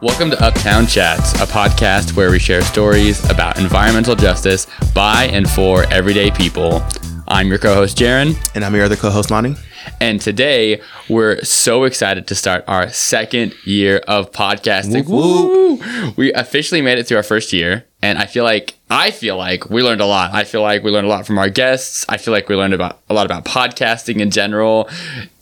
Welcome to Uptown Chats, a podcast where we share stories about environmental justice by and for everyday people. I'm your co host, Jaron. And I'm your other co host, Lonnie. And today we're so excited to start our second year of podcasting. Woo, We officially made it through our first year. And I feel like I feel like we learned a lot. I feel like we learned a lot from our guests. I feel like we learned about a lot about podcasting in general.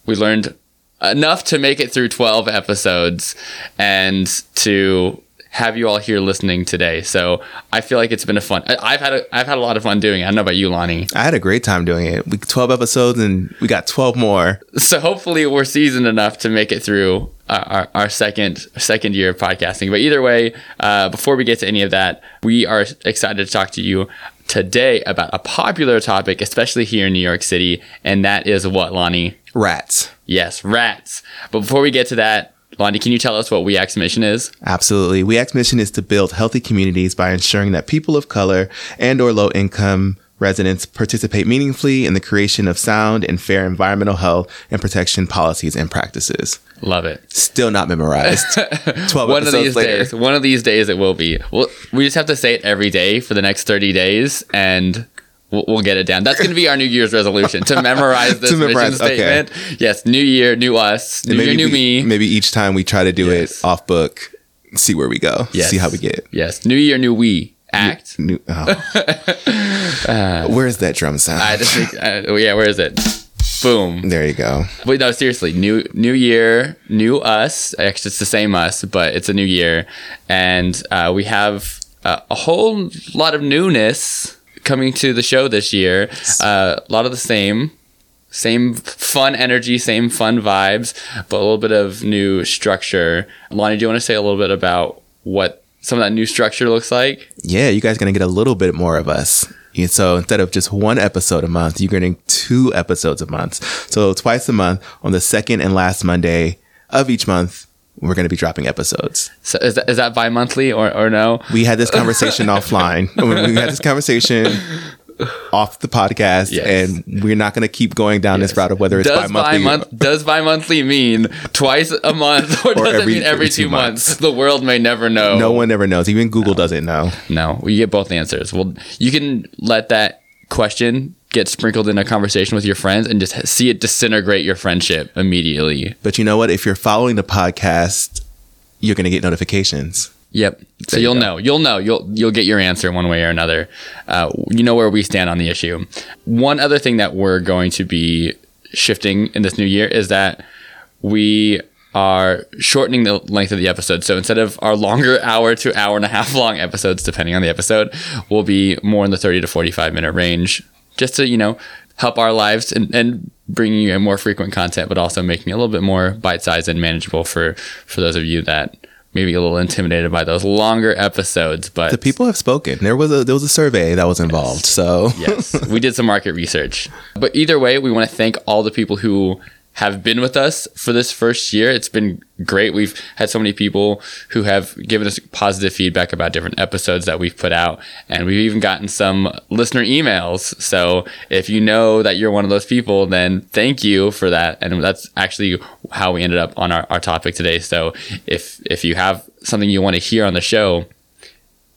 We learned enough to make it through 12 episodes and to have you all here listening today. So I feel like it's been a fun. I- I've had a, I've had a lot of fun doing it. I don't know about you, Lonnie. I had a great time doing it. We 12 episodes and we got 12 more. So hopefully we're seasoned enough to make it through our, our, our second second year of podcasting. But either way, uh, before we get to any of that, we are excited to talk to you today about a popular topic, especially here in New York City, and that is what, Lonnie? Rats. Yes, rats. But before we get to that, Lonnie, can you tell us what WEACT's mission is? Absolutely. WEACT's mission is to build healthy communities by ensuring that people of color and or low income residents participate meaningfully in the creation of sound and fair environmental health and protection policies and practices. Love it. Still not memorized. 12 One of episodes these later. days, one of these days it will be. Well, we just have to say it every day for the next 30 days and we'll, we'll get it down. That's going to be our New Year's resolution to memorize this To memorize, mission okay. statement. Yes, new year, new us, new year, new we- me. Maybe each time we try to do Yes. it off book, see where we go. Yes. See how we get. Yes, new year, new we. Act. New, oh. Where's that drum sound? I just think, uh, yeah, where is it? Boom. there you go. Wait, no, seriously. New New Year, new us. Actually, it's the same us, but it's a new year, and uh, we have uh, a whole lot of newness coming to the show this year. Uh, a lot of the same, same fun energy, same fun vibes, but a little bit of new structure. Lonnie, do you want to say a little bit about what some of that new structure looks like? yeah, you guys are going to get a little bit more of us. So instead of just one episode a month, you're getting two episodes a month. So twice a month on the second and last Monday of each month, we're going to be dropping episodes. So is that, is that bi-monthly or, or no? We had this conversation offline. We had this conversation off the podcast, Yes. and we're not going to keep going down this route of whether it's does bi-monthly. bi-month does bi-monthly mean twice a month or, does it every- mean every, every two two months? months. The world may never know. no one ever knows. Even Google doesn't know. No, we get both answers. Well, you can let that question get sprinkled in a conversation with your friends and just see it disintegrate your friendship immediately. But you know what? If you're following the podcast, you're going to get notifications. Yep. So There you you'll know. You'll know. You'll you'll get your answer one way or another. Uh, you know where we stand on the issue. One other thing that we're going to be shifting in this new year is that we are shortening the length of the episode. So instead of our longer hour to hour and a half long episodes, depending on the episode, will be more in the 30 to 45 minute range, just to, you know, help our lives and, and bringing you in more frequent content, but also making it a little bit more bite sized and manageable for, for those of you that maybe a little intimidated by those longer episodes. But The people have spoken. There was a there was a survey that was involved. So yes, we did some market research. But either way, we want to thank all the people who have been with us for this first year. It's been great. We've had so many people who have given us positive feedback about different episodes that we've put out. And we've even gotten some listener emails. So if you know that you're one of those people, then thank you for that. And that's actually how we ended up on our, our topic today. So if, if you have something you want to hear on the show,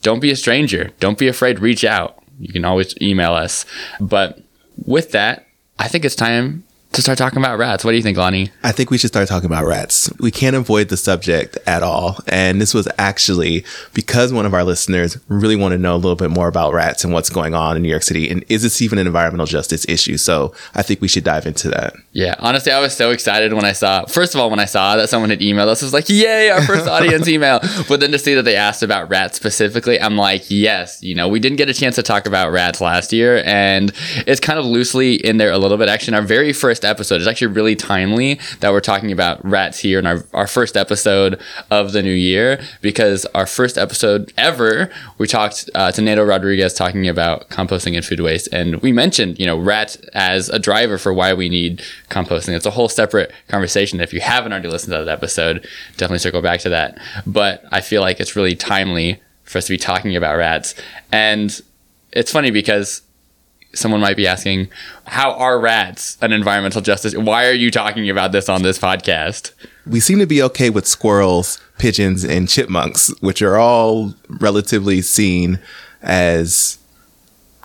don't be a stranger. Don't be afraid. Reach out. You can always email us. But with that, I think it's time to start talking about rats. What do you think, Lonnie? I think we should start talking about rats. We can't avoid the subject at all. And this was actually because one of our listeners really wanted to know a little bit more about rats and what's going on in New York City. And is this even an environmental justice issue? So I think we should dive into that. Yeah, honestly, I was so excited when I saw. First of all, when I saw that someone had emailed us, I was like, "Yay, our first audience email!" But then to see that they asked about rats specifically, I'm like, "Yes, you know, we didn't get a chance to talk about rats last year, and it's kind of loosely in there a little bit. Actually, our very first episode, it's actually really timely that we're talking about rats here in our our first episode of the new year because our first episode ever, we talked uh, to Nato Rodriguez talking about composting and food waste, and we mentioned you know rats as a driver for why we need composting. It's a whole separate conversation. If you haven't already listened to that episode, definitely circle back to that. But I feel like it's really timely for us to be talking about rats, and it's funny because someone might be asking, how are rats an environmental justice? Why are you talking about this on this podcast? We seem to be okay with squirrels, pigeons, and chipmunks, which are all relatively seen as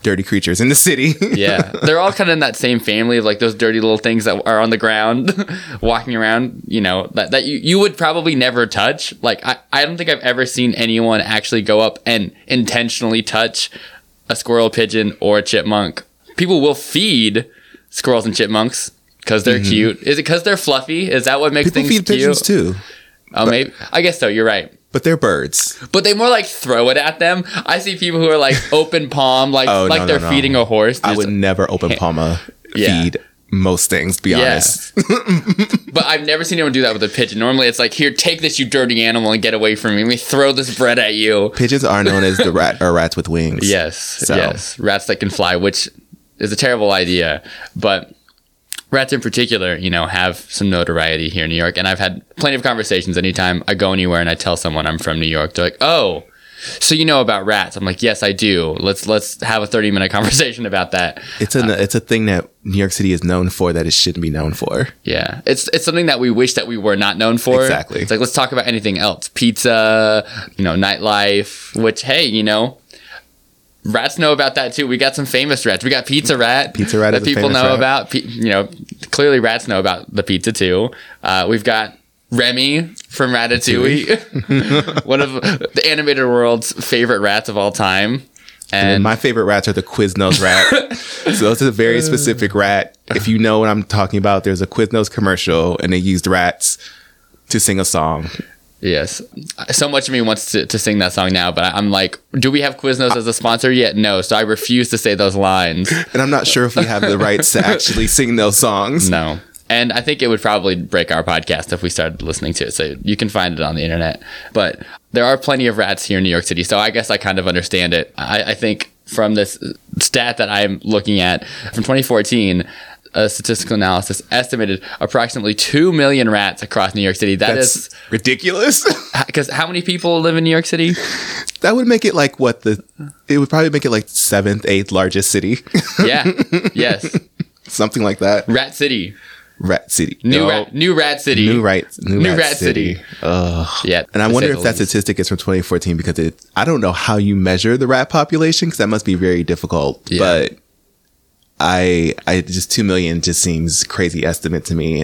dirty creatures in the city. yeah, they're all kind of in that same family of like those dirty little things that are on the ground, walking around. You know that that you, you would probably never touch. Like I, I don't think I've ever seen anyone actually go up and intentionally touch a squirrel, pigeon, or a chipmunk. People will feed squirrels and chipmunks because they're cute. Is it because they're fluffy? Is that what makes Mm-hmm. People things feed cute? pigeons too, Oh, maybe. I guess so. You're right. but they're birds. But they more like throw it at them. I see people who are like open palm, like Oh, like no, they're no, no. feeding a horse. I Just- would never open palma Yeah. feed most things. to Be Yeah. honest. But I've never seen anyone do that with a pigeon. Normally, it's like, here, take this, you dirty animal, and get away from me. Let me throw this bread at you. Pigeons are known as the rat or rats with wings. Yes, So- yes, rats that can fly, which is a terrible idea. But rats in particular, you know, have some notoriety here in New York, and I've had plenty of conversations. Anytime I go anywhere and I tell someone I'm from New York, they're like, "Oh." So you know about rats? I'm like, yes, I do. Let's let's have a 30 minute conversation about that. It's a it's a thing that New York City is known for that it shouldn't be known for. Yeah, it's it's something that we wish that we were not known for. Exactly. It's like let's talk about anything else, pizza, you know, nightlife. Which hey, you know, rats know about that too. We got some famous rats. We got Pizza Rat. Pizza Rat that people know rat. about. You know, clearly rats know about the pizza too. Uh, we've got. Remy from Ratatouille, one of the animated world's favorite rats of all time. And my favorite rats are the Quiznos rat. so it's a very specific rat. If you know what I'm talking about, there's a Quiznos commercial and they used rats to sing a song. Yes. So much of me wants to, to sing that song now, but I'm like, do we have Quiznos as a sponsor yet? No. So I refuse to say those lines. And I'm not sure if we have the rights to actually sing those songs. No. And I think it would probably break our podcast if we started listening to it. So you can find it on the internet. But there are plenty of rats here in New York City. So I guess I kind of understand it. I, I think from this stat that I'm looking at from 2014, a statistical analysis estimated approximately 2 million rats across New York City. That That's is ridiculous. because how many people live in New York City? that would make it like what the it would probably make it like seventh, eighth largest city. Yeah. yes. Something like that. Rat City. Rat City. New No. rat, new rat city. New right, new, New rat, Rat city. City. Ugh. Yeah. And I wonder if that least. statistic is from 2014 because it. I don't know how you measure the rat population because that must be very difficult. Yeah. But I, I just two million just seems crazy estimate to me,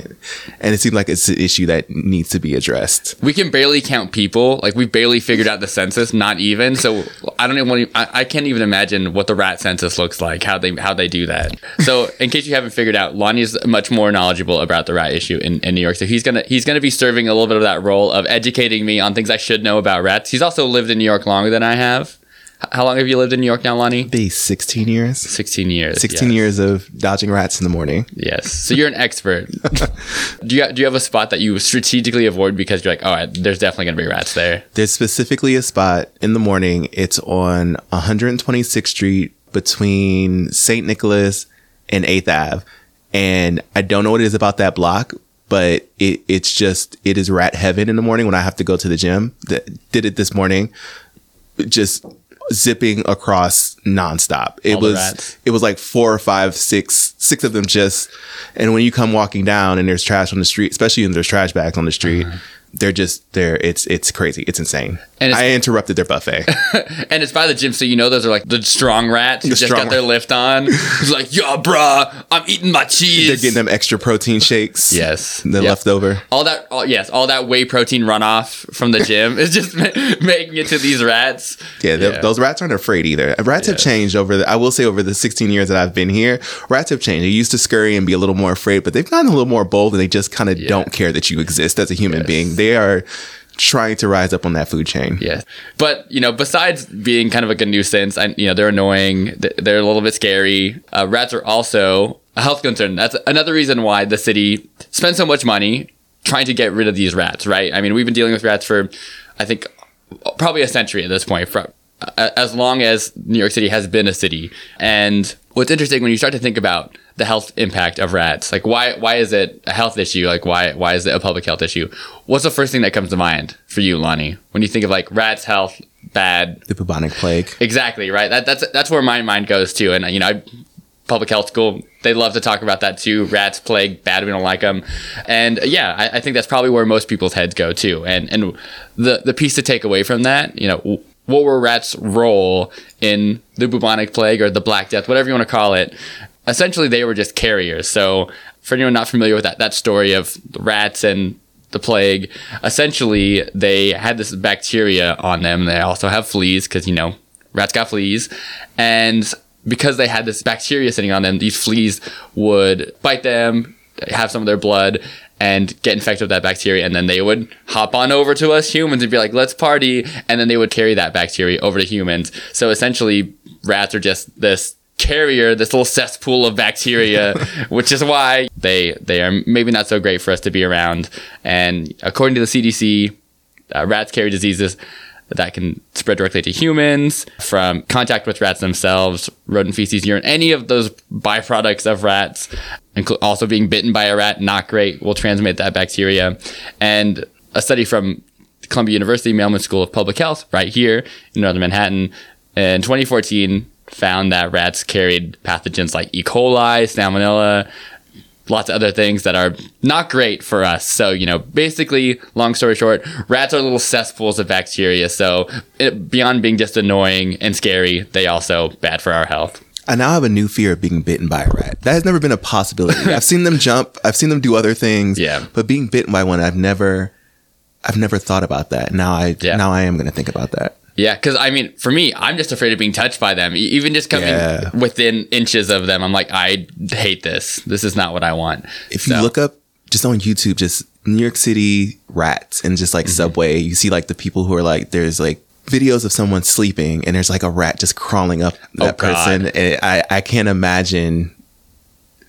and it seems like it's an issue that needs to be addressed. We can barely count people. Like we barely figured out the census, not even. So I don't even want to. I, I can't even imagine what the rat census looks like. How they how they do that. So in case you haven't figured out, Lonnie is much more knowledgeable about the rat issue in, in New York. So he's gonna he's gonna be serving a little bit of that role of educating me on things I should know about rats. He's also lived in New York longer than I have. How long have you lived in New York now, Lonnie? Be 16 years. Sixteen years. 16 yes. years of dodging rats in the morning. Yes. So you're an expert. do you do you have a spot that you strategically avoid because you're like, oh, there's definitely gonna be rats there. There's specifically a spot in the morning. It's on 126th Street between St. Nicholas and 8th Ave. And I don't know what it is about that block, but it, it's just, it is rat heaven in the morning when I have to go to the gym. That did it this morning. Just zipping across nonstop. It All was, it was like four or five, six, six of them just, and when you come walking down and there's trash on the street, especially when there's trash bags on the street, uh-huh. They're just there. It's it's crazy. It's insane. And it's- I interrupted their buffet. And it's by the gym, so you know those are like the strong rats who The just got their lift on. It's like, yo bruh, I'm eating my cheese. they're getting them extra protein shakes. Yes. the Yep. leftover. all that, all, yes, all that whey protein runoff from the gym is just ma- making it to these rats. Yeah, th- those rats aren't afraid either. Rats have changed over the. I will say over the 16 years that I've been here, rats have changed. They used to scurry and be a little more afraid, but they've gotten a little more bold and they just kind of Yeah. don't care that you exist as a human Yes. being. They are trying to rise up on that food chain. Yeah, but you know, besides being kind of like a nuisance, and you know, they're annoying. They're a little bit scary. Uh, rats are also a health concern. That's another reason why the city spends so much money trying to get rid of these rats. Right? I mean, we've been dealing with rats for, I think, probably a century at this point. A- as long as New York City has been a city, and what's interesting when you start to think about the health impact of rats, like why why is it a health issue? Like why why is it a public health issue? What's the first thing that comes to mind for you, Lonnie, when you think of like rats' health bad? The bubonic plague. Exactly right. That, that's that's where my mind goes to, and you know, I public health school, they love to talk about that too. Rats, plague, bad, we don't like them. And uh, yeah, I, I think that's probably where most people's heads go too. And and the the piece to take away from that, you know, what were rats' role in the bubonic plague or the Black Death, whatever you want to call it? Essentially, they were just carriers. So for anyone not familiar with that that story of the rats and the plague, essentially they had this bacteria on them. They also have fleas because you know rats got fleas, and because they had this bacteria sitting on them, these fleas would bite them, have some of their blood, and get infected with that bacteria. And then they would hop on over to us humans and be like, let's party. And then they would carry that bacteria over to humans. So essentially, rats are just this carrier, this little cesspool of bacteria, which is why they they are maybe not so great for us to be around. And according to the CDC, uh, rats carry diseases that can spread directly to humans from contact with rats themselves, rodent feces, urine, any of those byproducts of rats, inclu- also being bitten by a rat, not great, will transmit that bacteria. And a study from Columbia University Mailman School of Public Health, right here in northern Manhattan, in 2014, found that rats carried pathogens like E. coli, salmonella, lots of other things that are not great for us. So, you know, basically, long story short, rats are little cesspools of bacteria. So, it, beyond being just annoying and scary, they also bad for our health. I now have a new fear of being bitten by a rat. That has never been a possibility. I've seen them jump, I've seen them do other things. Yeah. But being bitten by one, I've never I've never thought about that. Now I Yeah. now I am gonna think about that. Yeah, because I mean, for me, I'm just afraid of being touched by them. Even just coming Yeah. within inches of them, I'm like, I hate this. This is not what I want. If you look up just on YouTube, just New York City rats and just like Mm-hmm. subway, you see like the people who are like there's like videos of someone sleeping and there's like a rat just crawling up that Oh, person. And I, I can't imagine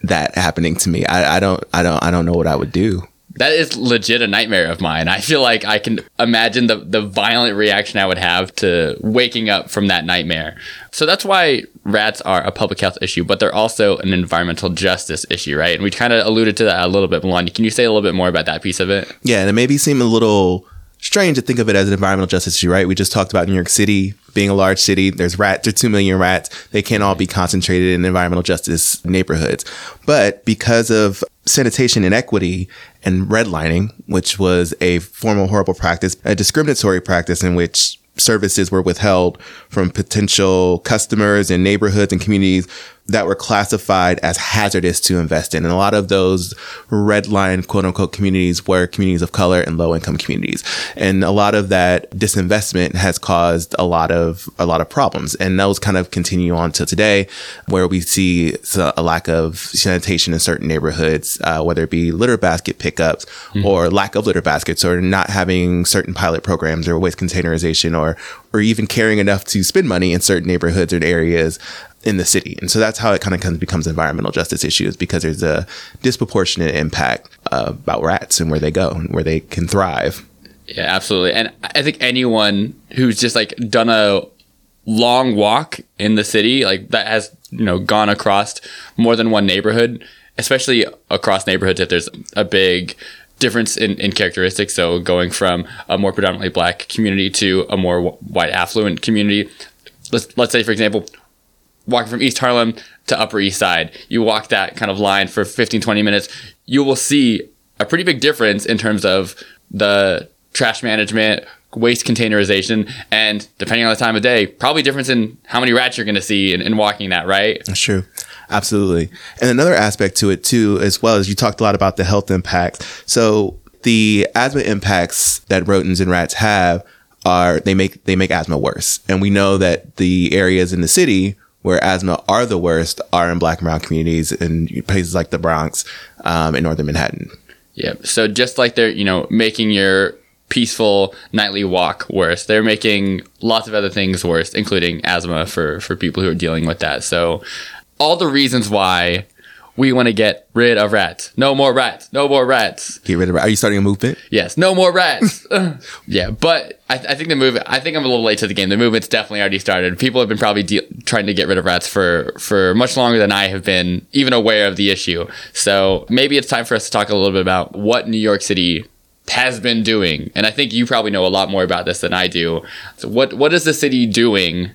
that happening to me. I, I don't I don't I don't know what I would do. That is legit a nightmare of mine. I feel like I can imagine the, the violent reaction I would have to waking up from that nightmare. So that's why rats are a public health issue, but they're also an environmental justice issue, right? And we kind of alluded to that a little bit, Melania. Can you say a little bit more about that piece of it? Yeah, and it maybe seem a little strange to think of it as an environmental justice issue, right? We just talked about New York City being a large city. There's rats, there's two million rats. They can't all be concentrated in environmental justice neighborhoods. But because of sanitation inequity and redlining, which was a formal horrible practice, a discriminatory practice in which services were withheld from potential customers in neighborhoods and communities that were classified as hazardous to invest in. And a lot of those red line quote unquote communities were communities of color and low income communities. And a lot of that disinvestment has caused a lot of a lot of problems. And those kind of continue on to today where we see a lack of sanitation in certain neighborhoods, uh, whether it be litter basket pickups or lack of litter baskets or not having certain pilot programs or waste containerization or or even caring enough to spend money in certain neighborhoods or areas in the city. And so that's how it kind of comes, becomes environmental justice issues because there's a disproportionate impact uh, about rats and where they go and where they can thrive. Yeah, absolutely. And I think anyone who's just like done a long walk in the city, like that has, you know, gone across more than one neighborhood, especially across neighborhoods if there's a big difference in, in characteristics. So going from a more predominantly black community to a more wh- white affluent community. Let's, let's say, for example, walking from East Harlem to Upper East Side, you walk that kind of line for 15, 20 minutes, you will see a pretty big difference in terms of the trash management, waste containerization, and depending on the time of day, probably difference in how many rats you're going to see in, in walking that, right? That's true. Absolutely. And another aspect to it too, as well as you talked a lot about the health impacts. So the asthma impacts that rodents and rats have are they make they make asthma worse. And we know that the areas in the city where asthma are the worst are in black and brown communities in places like the Bronx um, in northern Manhattan. Yeah. So just like they're, you know, making your peaceful nightly walk worse, they're making lots of other things worse, including asthma for for people who are dealing with that. So all the reasons why we want to get rid of rats. No more rats. No more rats. Get rid of. Rats. Are you starting a movement? Yes, no more rats. yeah, but I, I think the movement. I think I'm a little late to the game. The movement's definitely already started. People have been probably de- trying to get rid of rats for for much longer than I have been even aware of the issue. So maybe it's time for us to talk a little bit about what New York City has been doing. And I think you probably know a lot more about this than I do. So what what is the city doing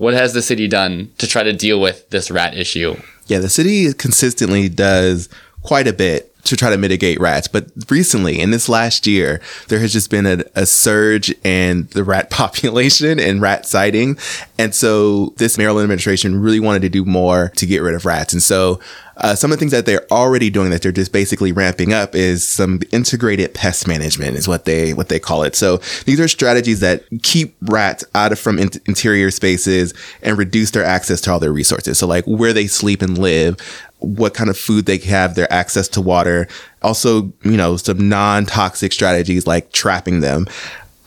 what has the city done to try to deal with this rat issue? Yeah, the city consistently does quite a bit to try to mitigate rats. But recently, in this last year, there has just been a, a, surge in the rat population and rat sighting. And so this mayoral administration really wanted to do more to get rid of rats. And so uh, some of the things that they're already doing that they're just basically ramping up is some integrated pest management is what they what they call it. So these are strategies that keep rats out of from in- interior spaces and reduce their access to all their resources. So like where they sleep and live, what kind of food they have, their access to water. Also, you know, some non-toxic strategies like trapping them.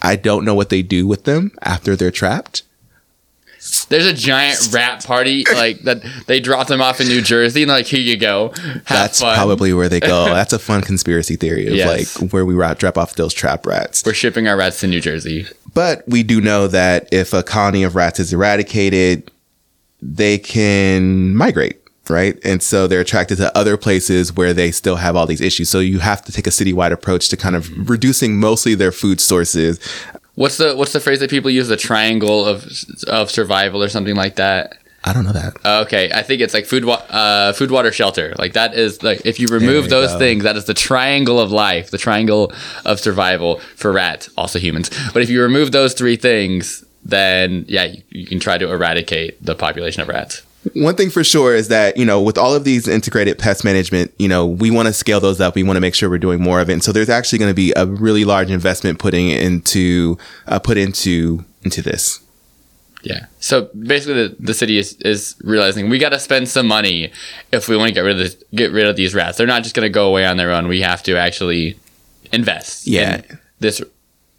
I don't know what they do with them after they're trapped. There's a giant rat party like that. They drop them off in New Jersey and like, here you go. Have That's fun. probably where they go. That's a fun conspiracy theory of Yes. like where we drop off those trap rats. We're shipping our rats to New Jersey. But we do know that if a colony of rats is eradicated, they can migrate, right? And so they're attracted to other places where they still have all these issues. So you have to take a citywide approach to kind of reducing mostly their food sources. What's the what's the phrase that people use? The triangle of of survival or something like that. I don't know that. Okay, I think it's like food, wa- uh, food, water, shelter. Like that is like if you remove you those go. things, that is the triangle of life, the triangle of survival for rats, also humans. But if you remove those three things, then yeah, you, you can try to eradicate the population of rats. One thing for sure is that, you know, with all of these integrated pest management, you know, we want to scale those up. We want to make sure we're doing more of it. And so there's actually going to be a really large investment putting into, uh, put into, into this. Yeah. So basically, the, the city is, is realizing we got to spend some money if we want to get rid of this, get rid of these rats. They're not just going to go away on their own. We have to actually invest. Yeah. in this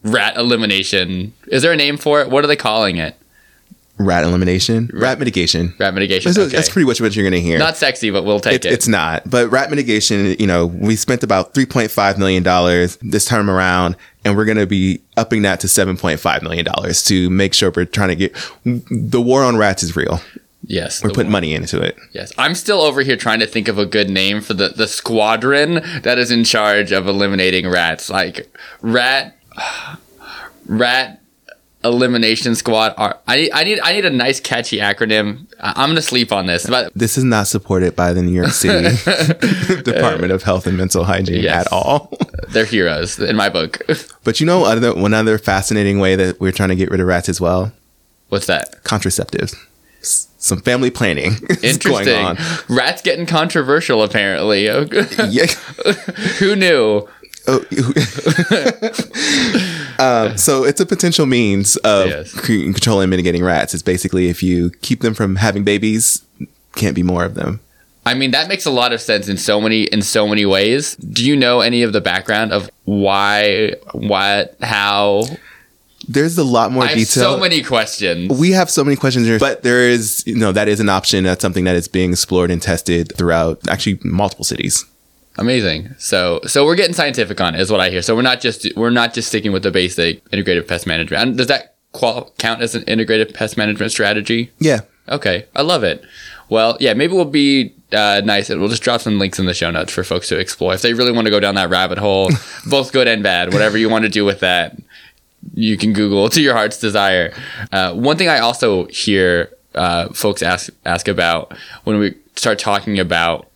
rat elimination. Is there a name for it? What are they calling it? Rat elimination, rat mitigation. Rat mitigation. That's, okay. that's pretty much what you're going to hear. not sexy, but we'll take It- it. It's not. But rat mitigation, you know, we spent about $3.5 million this time around, and we're going to be upping that to $7.5 million to make sure we're trying to get the war on rats is real. yes. We're putting one. money into it. Yes. I'm still over here trying to think of a good name for the, the squadron that is in charge of eliminating rats. Like rat rat elimination squad are I need I need I need a nice catchy acronym. I'm gonna sleep on this. But This is not supported by the New York City Department of Health and Mental Hygiene Yes. at all. they're heroes in my book. But you know, other, one other fascinating way that we're trying to get rid of rats as well What's that? contraceptives. Some family planning is going Interesting. on. Rats getting controversial apparently. Yeah. Who knew? Oh, um, so it's a potential means of Yes. c- controlling and mitigating rats. It's basically if you keep them from having babies, can't be more of them. I mean that makes a lot of sense in so many in so many ways. Do you know any of the background of why, what, how? There's a lot more I have detail. so many questions. we have so many questions here, but there is, you know, that is an option. That's something that is being explored and tested throughout actually multiple cities. Amazing. So so we're getting scientific on it, is what I hear. So we're not just we're not just sticking with the basic integrated pest management. And does that qual- count as an integrated pest management strategy? Yeah. Okay, I love it. Well, yeah, maybe we'll be uh, nice and we'll just drop some links in the show notes for folks to explore if they really want to go down that rabbit hole, both good and bad. Whatever you want to do with that, you can Google to your heart's desire. Uh, one thing I also hear uh, folks ask ask about when we start talking about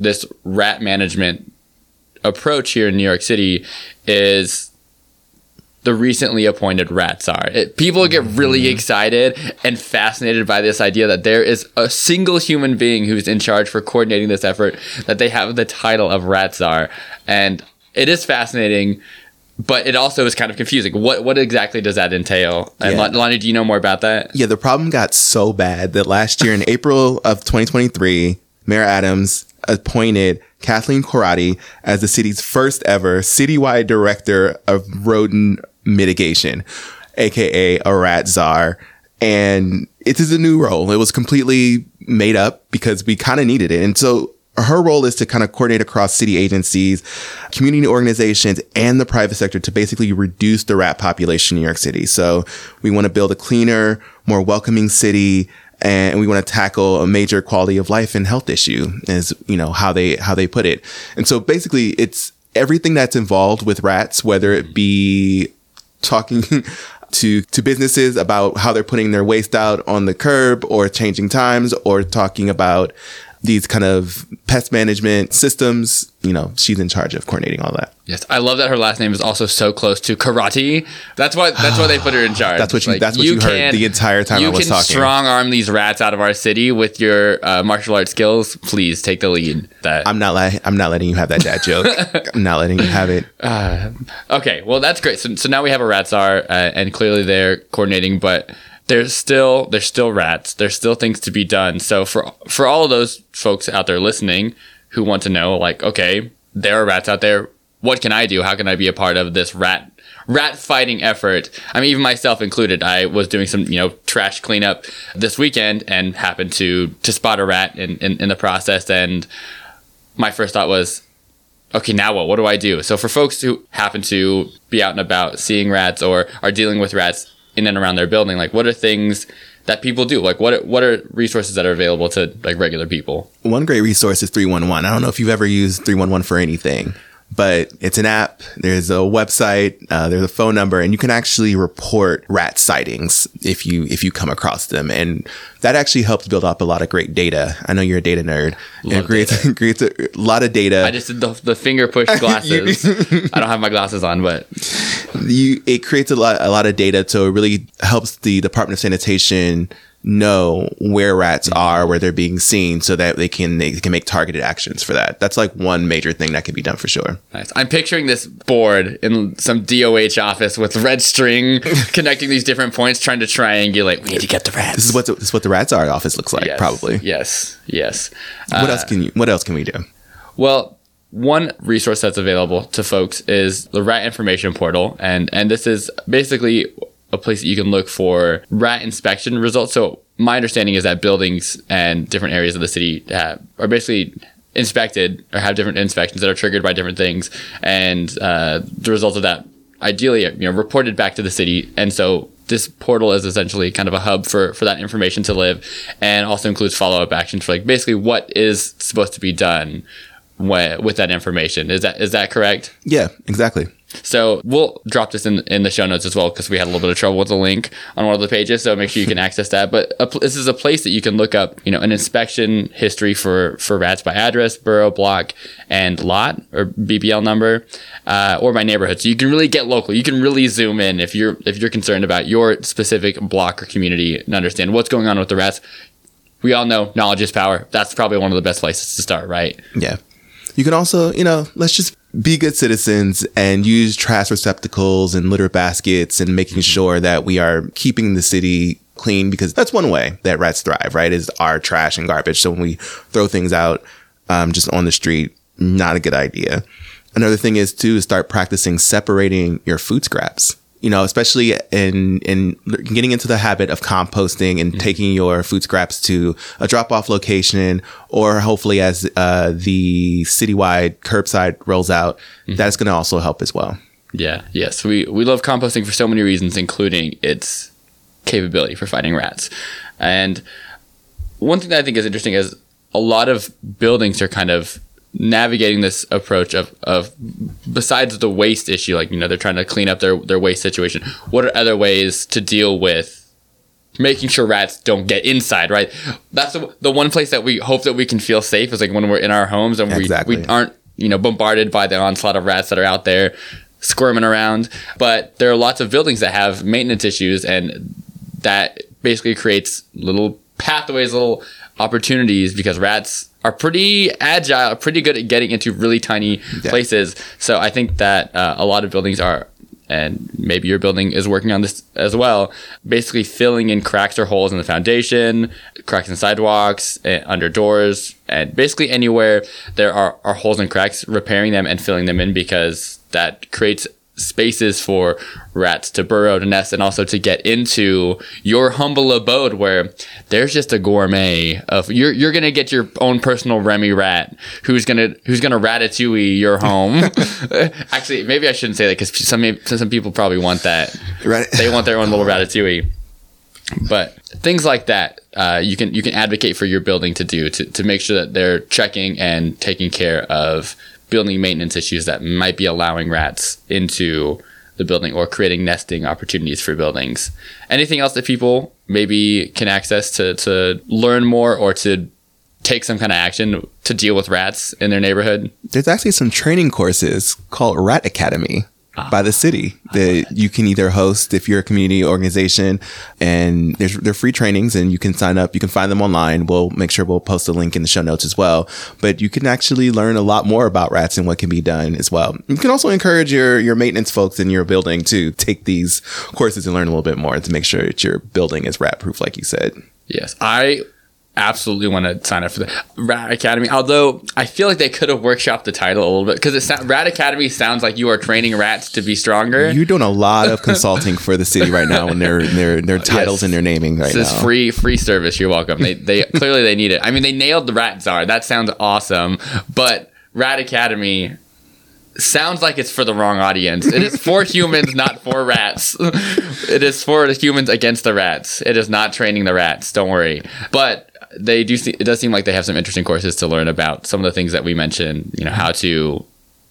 this rat management approach here in New York City is the recently appointed rat czar. It, people get really mm-hmm. excited and fascinated by this idea that there is a single human being who's in charge for coordinating this effort, that they have the title of rat czar. And it is fascinating, but it also is kind of confusing. What what exactly does that entail? And Yeah. Lon- Lonnie, do you know more about that? Yeah, the problem got so bad that last year in April of 2023, Mayor Adams appointed Kathleen Corradi as the city's first ever citywide director of rodent mitigation, aka a rat czar. And it is a new role. It was completely made up because we kind of needed it. And so her role is to kind of coordinate across city agencies, community organizations, and the private sector to basically reduce the rat population in New York City. So we want to build a cleaner, more welcoming city, and we want to tackle a major quality of life and health issue, is you know how they how they put it. And so basically, it's everything that's involved with rats, whether it be talking to, to businesses about how they're putting their waste out on the curb or changing times or talking about these kind of pest management systems. You know, she's in charge of coordinating all that. Yes, I love that her last name is also so close to karate. That's why. That's why they put her in charge. That's what you. that's what you, heard the entire time I was talking. You can strong arm these rats out of our city with your uh, martial arts skills. Please take the lead. That I'm not. Let, I'm not letting you have that dad joke. I'm not letting you have it. Okay, well that's great. So, so now we have a rat czar, uh, and clearly they're coordinating, but there's still there's still rats. There's still things to be done. So for for all of those folks out there listening who want to know, like, okay, there are rats out there. What can I do? How can I be a part of this rat rat fighting effort? I mean, even myself included. I was doing some you know trash cleanup this weekend and happened to to spot a rat in in, in the process. And my first thought was, okay, now what? What do I do? So for folks who happen to be out and about seeing rats or are dealing with rats in and around their building, like what are things that people do? Like what what are resources that are available to like regular people? One great resource is 311. I don't know if you've ever used 311 for anything, but it's an app. There's a website. Uh, there's a phone number, and you can actually report rat sightings if you if you come across them, and that actually helps build up a lot of great data. I know you're a data nerd. Love it creates, creates a lot of data. I just did the, the finger push glasses. I don't have my glasses on, but you it creates a lot a lot of data so it really helps the department of sanitation know where rat czar's where they're being seen so that they can they can make targeted actions for that that's like one major thing that can be done for sure nice. I'm picturing this board in some DOH office with red string connecting these different points, trying to triangulate. We need to get the rats. this is what the, this is what the rats are office looks like Yes, probably Yes. Yes. what Uh, else can you what else can we do Well, one resource that's available to folks is the Rat Information Portal, and and this is basically a place that you can look for rat inspection results. So my understanding is that buildings and different areas of the city have, are basically inspected or have different inspections that are triggered by different things, and uh, the result of that ideally you know reported back to the city, and so. This portal is essentially kind of a hub for, for that information to live and also includes follow up actions for like basically what is supposed to be done wi- with that information. Is that is that correct? yeah exactly So we'll drop this in in the show notes as well because we had a little bit of trouble with the link on one of the pages. So make sure you can access that. But a, this is a place that you can look up, you know, an inspection history for for rats by address, borough, block, and lot or BBL number, uh, or by neighborhood. So you can really get local. You can really zoom in if you're if you're concerned about your specific block or community and understand what's going on with the rats. We all know knowledge is power. That's probably one of the best places to start, right? Yeah. You can also, you know, let's just be good citizens and use trash receptacles and litter baskets and making sure that we are keeping the city clean because that's one way that rats thrive, right? Is our trash and garbage. So when we throw things out um, just on the street, not a good idea. Another thing is to start practicing separating your food scraps. You know, especially in in getting into the habit of composting and taking your food scraps to a drop off location, or hopefully as uh, the citywide curbside rolls out, that's going to also help as well. Yeah, yes. We we love composting for so many reasons, including its capability for fighting rats. And one thing that I think is interesting is a lot of buildings are kind of navigating this approach of, of besides the waste issue, like, you know, they're trying to clean up their, their waste situation. What are other ways to deal with making sure rats don't get inside, right? That's the, the one place that we hope that we can feel safe is like when we're in our homes and we, Exactly. we aren't, you know, bombarded by the onslaught of rats that are out there squirming around. But there are lots of buildings that have maintenance issues and that basically creates little pathways, little opportunities because rats are pretty agile, pretty good at getting into really tiny Yeah. places. So I think that uh, a lot of buildings are, and maybe your building is working on this as well, basically filling in cracks or holes in the foundation, cracks in sidewalks, eh, under doors, and basically anywhere there are, are holes and cracks, repairing them and filling them in because that creates spaces for rats to burrow, to nest, and also to get into your humble abode where there's just a gourmet of you're you're gonna get your own personal Remy rat who's gonna who's gonna ratatouille your home. Actually, maybe I shouldn't say that because some some people probably want that. Right. They want their own little ratatouille. But things like that, uh, you can you can advocate for your building to do to, to make sure that they're checking and taking care of building maintenance issues that might be allowing rats into the building or creating nesting opportunities for buildings. Anything else that people maybe can access to, to learn more or to take some kind of action to deal with rats in their neighborhood? There's actually some training courses called Rat Academy by the city that you can either host if you're a community organization and there's they're free trainings and you can sign up. You can find them online. We'll make sure we'll post a link in the show notes as well. But you can actually learn a lot more about rats and what can be done as well. You can also encourage your your maintenance folks in your building to take these courses and learn a little bit more to make sure that your building is rat proof like you said. Yes. I absolutely want to sign up for the Rat Academy. Although I feel like they could have workshopped the title a little bit because it Rat Academy sounds like you are training rats to be stronger. You're doing a lot of consulting for the city right now, and their their their titles yes. and their naming right this now. is free free service. You're welcome. They they clearly they need it. I mean, they nailed the Rat Czar. That sounds awesome, but Rat Academy sounds like it's for the wrong audience. It is for humans, not for rats. it is for the humans against the rats. It is not training the rats. Don't worry. But they do. It does seem like they have some interesting courses to learn about some of the things that we mentioned. You know, how to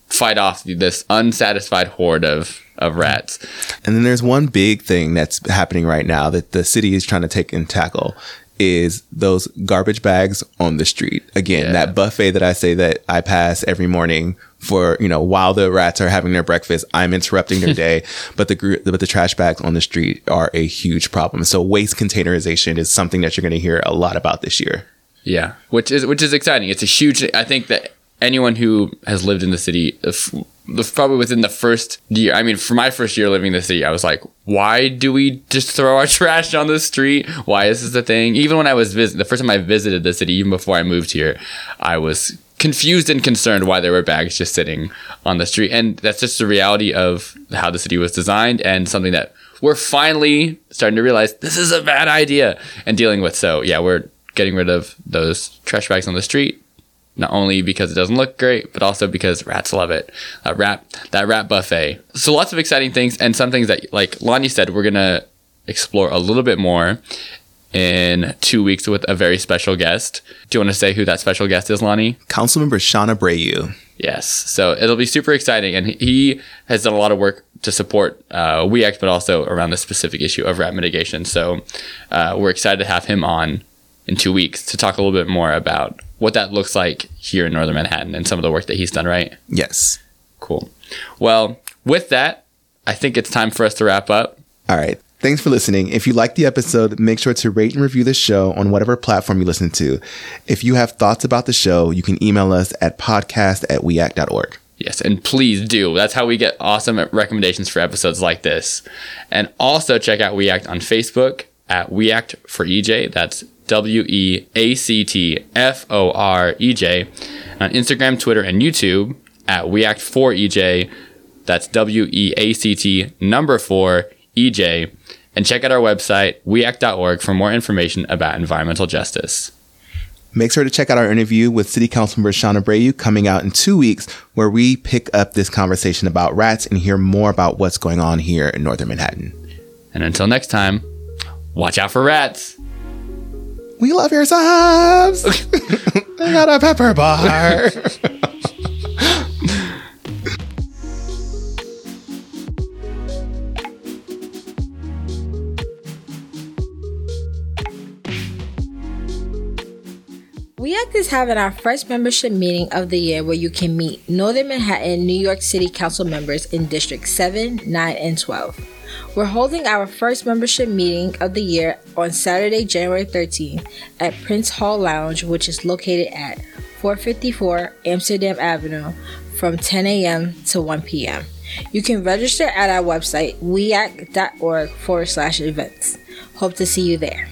fight off this unsatisfied horde of of rats. And then there's one big thing that's happening right now that the city is trying to take and tackle is those garbage bags on the street. Again, yeah. that buffet that I say that I pass every morning for, you know, while the rats are having their breakfast, I'm interrupting their day, but the group but the trash bags on the street are a huge problem. So waste containerization is something that you're going to hear a lot about this year. Yeah, which is which is exciting. It's a huge I think that anyone who has lived in the city probably within the first year. I mean, for my first year living in the city, I was like, why do we just throw our trash on the street? Why is this a thing? Even when I was visit, the first time I visited the city, even before I moved here, I was confused and concerned why there were bags just sitting on the street. And that's just the reality of how the city was designed and something that we're finally starting to realize this is a bad idea and dealing with. So yeah, we're getting rid of those trash bags on the street not only because it doesn't look great, but also because rats love it. That rat, that rat buffet. So lots of exciting things and some things that, like Lonnie said, we're gonna explore a little bit more in two weeks with a very special guest. Do you want to say who that special guest is, Lonnie? Councilmember Shaun Abreu. Yes. So it'll be super exciting. And he has done a lot of work to support uh, WEACT, but also around the specific issue of rat mitigation. So uh, we're excited to have him on in two weeks to talk a little bit more about what that looks like here in Northern Manhattan and some of the work that he's done, right? Yes. Cool. Well, with that, I think it's time for us to wrap up. All right. Thanks for listening. If you liked the episode, make sure to rate and review the show on whatever platform you listen to. If you have thoughts about the show, you can email us at podcast at weact.org. Yes, and please do. That's how we get awesome recommendations for episodes like this. And also check out WEACT on Facebook at WEACT for EJ. That's W E A C T F O R E J. On Instagram, Twitter, and YouTube at WeAct for EJ. That's W E A C T number 4 EJ. And check out our website, weact.org, for more information about environmental justice. Make sure to check out our interview with City Councilmember Shaun Abreu coming out in two weeks, where we pick up this conversation about rats and hear more about what's going on here in Northern Manhattan. And until next time, watch out for rats. We love your subs. they got a pepper bar. WEACT is having our first membership meeting of the year where you can meet Northern Manhattan, New York City Council members in District 7, 9, and 12. We're holding our first membership meeting of the year on Saturday, January 13th at Prince Hall Lounge, which is located at 454 Amsterdam Avenue from 10 a.m. to 1 p.m. You can register at our website, weact.org forward slash events. Hope to see you there.